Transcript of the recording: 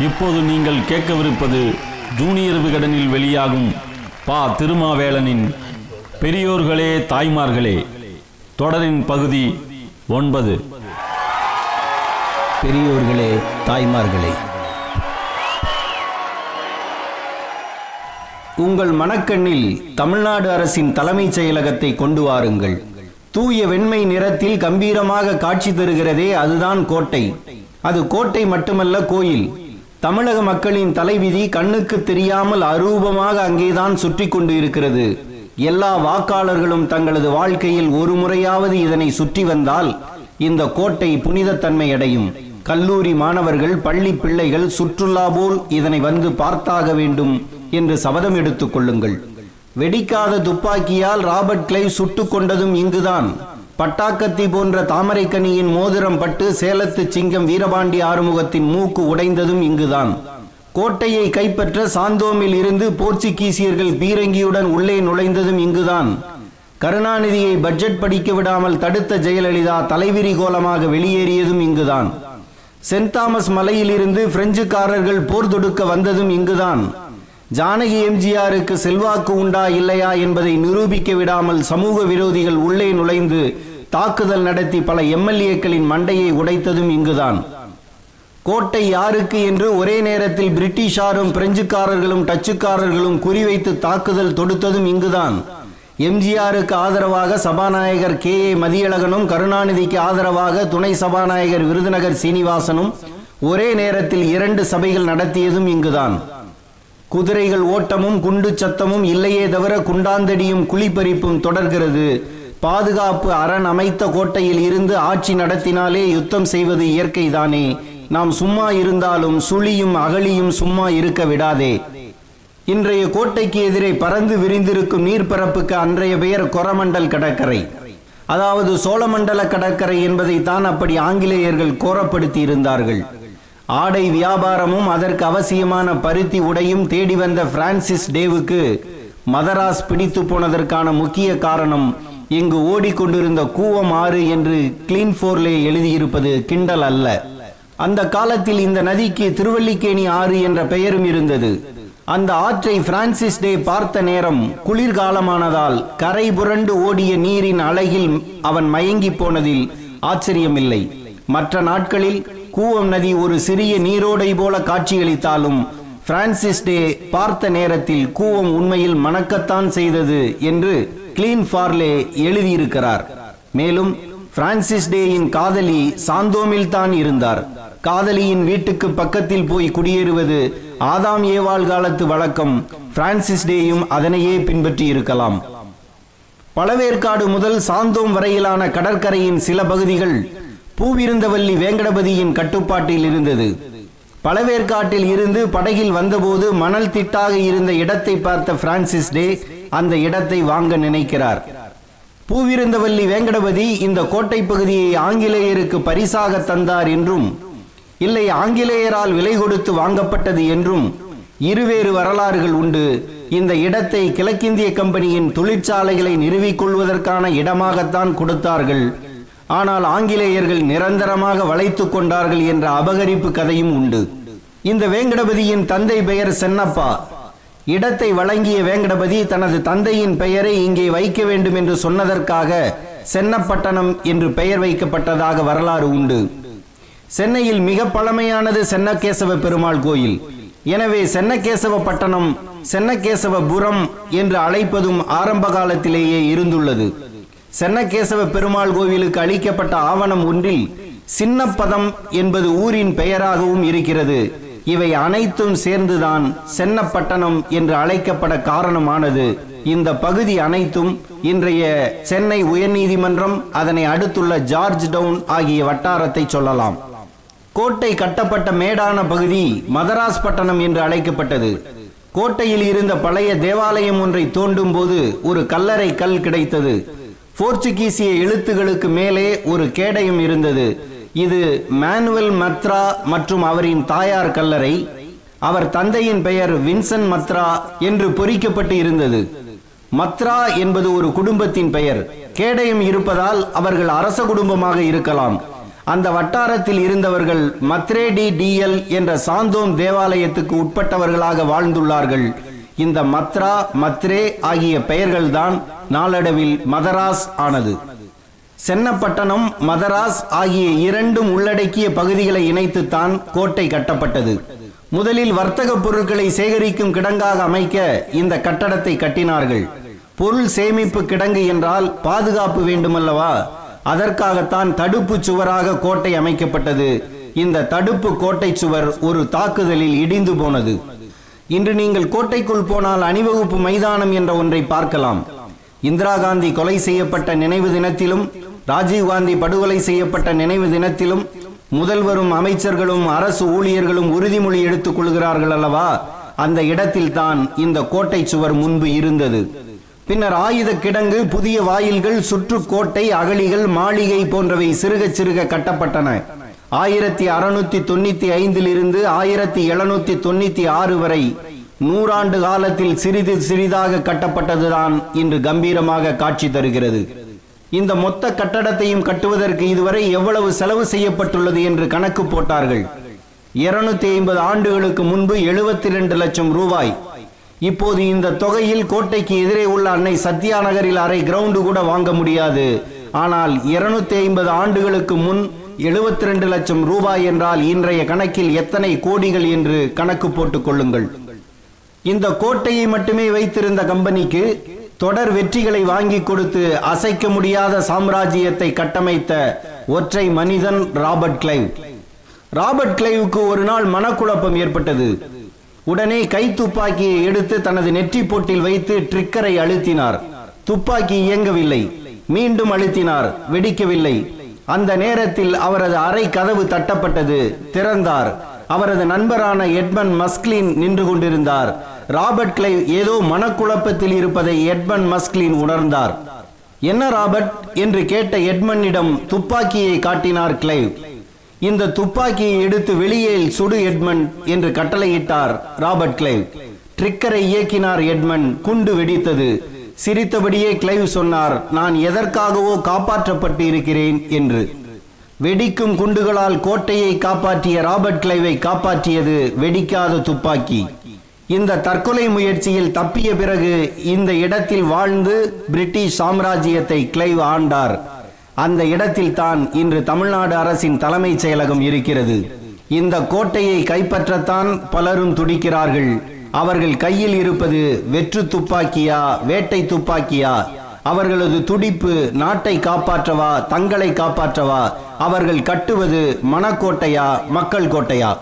இப்போது நீங்கள் கேட்கவிருப்பது ஜூனியர் விகடனில் வெளியாகும் பா. திருமாவேளனின் பெரியோர்களே தாய்மார்களே தொடரின் பகுதி ஒன்பது. பெரியோர்களே தாய்மார்களே உங்கள் மனக்கண்ணில் தமிழ்நாடு அரசின் தலைமைச் செயலகத்தை கொண்டு வாருங்கள். தூய வெண்மை நிறத்தில் கம்பீரமாக காட்சி தருகிறதே அதுதான் கோட்டை. அது கோட்டை மட்டுமல்ல கோயில். தமிழக மக்களின் தலைவிதி கண்ணுக்கு தெரியாமல் அரூபமாக அங்கேதான் சுற்றி கொண்டு இருக்கிறது. எல்லா வாக்காளர்களும் தங்களது வாழ்க்கையில் ஒரு முறையாவது இதனை சுற்றி வந்தால் இந்த கோட்டை புனிதத்தன்மை அடையும். கல்லூரி மாணவர்கள் பள்ளி பிள்ளைகள் சுற்றுலா போல் இதனை வந்து பார்த்தாக வேண்டும் என்று சபதம் எடுத்துக் கொள்ளுங்கள். வெடிக்காத துப்பாக்கியால் ராபர்ட் கிளைவ் சுட்டுக் கொண்டதும் இங்குதான். பட்டாக்கத்தி போன்ற தாமரைக்கனியின் மோதிரம் பட்டு சேலத்து சிங்கம் வீரபாண்டி ஆறுமுகத்தின் மூக்கு உடைந்ததும் இங்குதான். கோட்டையை கைப்பற்ற சாந்தோமில் இருந்து போர்ச்சுகீசியர்கள் பீரங்கியுடன் உள்ளே நுழைந்ததும் இங்குதான். கருணாநிதியை பட்ஜெட் படிக்க விடாமல் தடுத்த ஜெயலலிதா தலைவிரி கோலமாக வெளியேறியதும் இங்குதான். சென்ட் தாமஸ் மலையிலிருந்து பிரெஞ்சுக்காரர்கள் போர் தொடுக்க வந்ததும் இங்குதான். ஜானகி எம்ஜிஆருக்கு செல்வாக்கு உண்டா இல்லையா என்பதை நிரூபிக்க விடாமல் சமூக விரோதிகள் உள்ளே நுழைந்து தாக்குதல் நடத்தி பல எம்எல்ஏக்களின் மண்டையை உடைத்ததும் இங்குதான். கோட்டை யாருக்கு என்று ஒரே நேரத்தில் பிரிட்டிஷாரும் பிரெஞ்சுக்காரர்களும் டச்சுக்காரர்களும் குறிவைத்து தாக்குதல் தொடுத்ததும் இங்குதான். எம்ஜிஆருக்கு ஆதரவாக சபாநாயகர் கே. ஏ. மதியழகனும் கருணாநிதிக்கு ஆதரவாக துணை சபாநாயகர் விருதுநகர் சீனிவாசனும் ஒரே நேரத்தில் இரண்டு சபைகள் நடத்தியதும் இங்குதான். குதிரைகள் ஓட்டமும் குண்டு சத்தமும் இல்லையே தவிர குண்டாந்தடியும் குழிப்பறிப்பும் தொடர்கிறது. பாதுகாப்பு அரண் அமைத்த கோட்டையில் இருந்து ஆட்சி நடத்தினாலே யுத்தம் செய்வது இயற்கைதானே. நாம் சும்மா இருந்தாலும் சுழியும் அகழியும் சும்மா இருக்க விடாதே. இன்றைய கோட்டைக்கு எதிரே பறந்து விரிந்திருக்கும் நீர்ப்பரப்புக்கு அன்றைய பெயர் கொரமண்டல் கடற்கரை. அதாவது சோழமண்டல கடற்கரை என்பதை தான் அப்படி ஆங்கிலேயர்கள் கோரப்படுத்தி இருந்தார்கள் ஆடை வியாபாரமும் அதற்கு அவசியமான பருத்தி உடையும் தேடி வந்த பிரான்சிஸ் டேவுக்கு மதராஸ் பிடித்து போனதற்கான முக்கிய காரணம் இங்கு ஓடிக்கொண்டிருந்த கூவம் ஆறு என்று கிளீன் போர்லே எழுதியிருப்பது கிண்டல் அல்ல. அந்த காலத்தில் இந்த நதிக்கு திருவல்லிக்கேணி ஆறு என்ற பெயரும் இருந்தது. அந்த ஆற்றை பிரான்சிஸ் டே பார்த்த நேரம் குளிர்காலமானதால் கரை புரண்டு ஓடிய நீரின் அழகில் அவன் மயங்கி போனதில் ஆச்சரியமில்லை. மற்ற நாட்களில் கூவம் நதி ஒரு சிறிய நீரோடை போல காட்சியளித்தாலும் பிரான்சிஸ் டே பார்த்த நேரத்தில் கூவம் உண்மையில் மணக்கத்தான் செய்தது என்று கிளீன் ஃபார்லே எழுதியிருக்கிறார். மேலும் பிரான்சிஸ் டேயின் காதலி சாந்தோமில் தான் இருந்தார். காதலியின் வீட்டுக்கு பக்கத்தில் போய் குடியேறுவது ஆதாம் ஏவாள் காலத்து வழக்கம். பிரான்சிஸ் டேயும் அதனையே பின்பற்றி இருக்கலாம். பழவேற்காடு முதல் சாந்தோம் வரையிலான கடற்கரையின் சில பகுதிகள் பூவிருந்தவல்லி வேங்கடபதியின் கட்டுப்பாட்டில் இருந்தது. பழவேற்காட்டில் இருந்து படகில் வந்தபோது மணல் திட்டாக இருந்த இடத்தை பார்த்த பிரான்சிஸ் டே அந்த இடத்தை வாங்க நினைக்கிறார். பூவிருந்தவல்லி வேங்கடபதி இந்த கோட்டை பகுதியை ஆங்கிலேயருக்கு பரிசாக தந்தார் என்றும் இல்லை ஆங்கிலேயரால் விலை கொடுத்து வாங்கப்பட்டது என்றும் இருவேறு வரலாறுகள் உண்டு. இந்த இடத்தை கிழக்கிந்திய கம்பெனியின் தொழிற்சாலைகளை நிறுவிக்கொள்வதற்கான இடமாகத்தான் கொடுத்தார்கள். ஆனால் ஆங்கிலேயர்கள் நிரந்தரமாக வளைத்து கொண்டார்கள் என்ற அபகரிப்பு கதையும் உண்டு. இந்த வேங்கடபதியின் தந்தை பெயர் சென்னப்பா. இடத்தை வழங்கிய வேங்கடபதி தனது தந்தையின் பெயரை இங்கே வைக்க வேண்டும் என்று சொன்னதற்காக சென்னப்பட்டணம் என்று பெயர் வைக்கப்பட்டதாக வரலாறு உண்டு. சென்னையில் மிக பழமையானது சென்னகேசவ பெருமாள் கோயில். எனவே சென்னகேசவ பட்டணம் சென்னகேசவபுரம் என்று அழைப்பதும் ஆரம்ப காலத்திலேயே இருந்துள்ளது. சென்னகேசவ பெருமாள் கோவிலுக்கு அளிக்கப்பட்ட ஆவணம் ஒன்றில் சின்னப்பதம் என்பது ஊரின் பெயராகவும் இருக்கிறது. இவை அனைத்தும் சேர்ந்துதான் சென்னப்பட்டணம் என்று அழைக்கப்பட காரணமானது. இந்த பகுதி அனைத்தும் இன்றைய சென்னை உயர்நீதிமன்றம் அதனை அடுத்துள்ள ஜார்ஜ் டவுன் ஆகிய வட்டாரத்தை சொல்லலாம். கோட்டை கட்டப்பட்ட மேடான பகுதி மதராஸ் பட்டணம் என்று அழைக்கப்பட்டது. கோட்டையில் இருந்த பழைய தேவாலயம் ஒன்றை தோண்டும் போது ஒரு கல்லறை கல் கிடைத்தது. போர்ச்சுகீசிய எழுத்துகளுக்கு மேலே ஒரு கேடயம் இருந்தது. இது மேனுவல் மத்ரா மற்றும் அவரின் தாயார் கல்லறை. அவர் தந்தையின் பெயர் வின்சன் மத்ரா என்று பொறிக்கப்பட்டு இருந்தது. மத்ரா என்பது ஒரு குடும்பத்தின் பெயர். கேடயம் இருப்பதால் அவர்கள் அரச குடும்பமாக இருக்கலாம். அந்த வட்டாரத்தில் இருந்தவர்கள் மத்ரேடி டிஎல் என்ற சாந்தோம் தேவாலயத்துக்கு உட்பட்டவர்களாக வாழ்ந்துள்ளார்கள். இந்த மத்ரா மத்ரே ஆகிய பெயர்கள்தான் நாளடைவில் மதராஸ் ஆனது. சென்னப்பட்டணம் மதராஸ் ஆகிய இரண்டும் உள்ளடக்கிய பகுதிகளை இணைத்துத்தான் கோட்டை கட்டப்பட்டது. முதலில் வர்த்தக பொருட்களை சேகரிக்கும் கிடங்காக அமைக்க இந்த கட்டடத்தை கட்டினார்கள். பொருள் சேமிப்பு கிடங்கு என்றால் பாதுகாப்பு வேண்டுமல்லவா? அதற்காகத்தான் தடுப்பு சுவராக கோட்டை அமைக்கப்பட்டது. இந்த தடுப்பு கோட்டை சுவர் ஒரு தாக்குதலில் இடிந்து போனது. இன்று நீங்கள் கோட்டைக்குள் போனால் அணிவகுப்பு மைதானம் என்ற ஒன்றை பார்க்கலாம். இந்திரா காந்தி கொலை செய்யப்பட்ட நினைவு தினத்திலும் ராஜீவ் காந்தி படுகொலை செய்யப்பட்ட நினைவு தினத்திலும் முதல்வரும் அமைச்சர்களும் அரசு ஊழியர்களும் உறுதிமொழி எடுத்துக் கொள்கிறார்கள் அல்லவா? அந்த இடத்தில் தான் இந்த கோட்டை சுவர் முன்பு இருந்தது. பின்னர் ஆயுத கிடங்கு புதிய வாயில்கள் சுற்றுக்கோட்டை அகழிகள் மாளிகை போன்றவை சிறுக சிறுக கட்டப்பட்டன. ஆயிரத்தி அறுநூத்தி தொண்ணூத்தி ஐந்தில் இருந்து ஆயிரத்தி எழுநூத்தி தொண்ணூத்தி ஆறு வரை நூறாண்டு காலத்தில் சிறிது சிறிதாக கட்டப்பட்டதுதான் இன்று கம்பீரமாக காட்சி தருகிறது. இந்த மொத்த கட்டடத்தையும் கட்டுவதற்கு இதுவரை எவ்வளவு செலவு செய்யப்பட்டுள்ளது என்று கணக்கு போட்டார்கள். இருநூத்தி ஐம்பது ஆண்டுகளுக்கு முன்பு எழுபத்தி ரெண்டு லட்சம் ரூபாய். இப்போது இந்த தொகையில் கோட்டைக்கு எதிரே உள்ள அன்னை சத்யா நகரில் அரை கிரவுண்டு கூட வாங்க முடியாது. ஆனால் இருநூத்தி ஐம்பது ஆண்டுகளுக்கு முன் எழுபத்தி ரெண்டு லட்சம் ரூபாய் என்றால் இன்றைய கணக்கில் எத்தனை கோடிகள் என்று கணக்கு போட்டுக் கொள்ளுங்கள். இந்த கோட்டையை மட்டுமே வைத்திருந்த கம்பெனிக்கு தொடர் வெற்றிகளை வாங்கி கொடுத்து அசைக்க முடியாத சாம்ராஜ்யத்தை கட்டமைத்த ஒற்றை மனிதன் ராபர்ட் கிளைவ். ராபர்ட் கிளைவுக்கு ஒரு நாள் மனக்குழப்பம் ஏற்பட்டது. உடனே கை துப்பாக்கியை எடுத்து தனது நெற்றி போட்டில் வைத்து ட்ரிக்கரை அழுத்தினார். துப்பாக்கி இயங்கவில்லை. மீண்டும் அழுத்தினார். வெடிக்கவில்லை. அந்த நேரத்தில் அவரது அறை கதவு தட்டப்பட்டது. திறந்தார். அவரது நண்பரான எட்மன் மஸ்க்லின் நின்று கொண்டிருந்தார். ராபர்ட் கிளைவ் ஏதோ மனக்குழப்பத்தில் இருப்பதை எட்மன் மஸ்க்லின் உணர்ந்தார். என்ன ராபர்ட்? என்று கேட்ட எட்மனிடம் துப்பாக்கியை காட்டினார் கிளைவ். இந்த துப்பாக்கியை எடுத்து வெளியே சுடு எட்மண்ட் என்று கட்டளையிட்டார் ராபர்ட் கிளைவ். ட்ரிக்கரை இயக்கினார் எட்மண்ட் குண்டு வெடித்தது. சிரித்தபடியே கிளைவ் சொன்னார் நான் எதற்காகவோ காப்பாற்றப்பட்டு இருக்கிறேன் என்று. வெடிக்கும் குண்டுகளால் கோட்டையை காப்பாற்றிய ராபர்ட் கிளைவை காப்பாற்றியது வெடிக்காத துப்பாக்கி. இந்த தற்கொலை முயற்சியில் தப்பிய பிறகு இந்த இடத்தில் வாழ்ந்து பிரிட்டிஷ் சாம்ராஜ்யத்தை கிளைவ் ஆண்டார். அந்த இடத்தில் தான் இன்று தமிழ்நாடு அரசின் தலைமைச் செயலகம் இருக்கிறது. இந்த கோட்டையை கைப்பற்றத்தான் பலரும் துடிக்கிறார்கள். அவர்கள் கையில் இருப்பது வெற்று துப்பாக்கியா வேட்டை துப்பாக்கியா? அவர்களது துடிப்பு நாட்டை காப்பாற்றவா தங்களை காப்பாற்றவா? அவர்கள் கட்டுவது மனக்கோட்டையா மக்கள் கோட்டையா?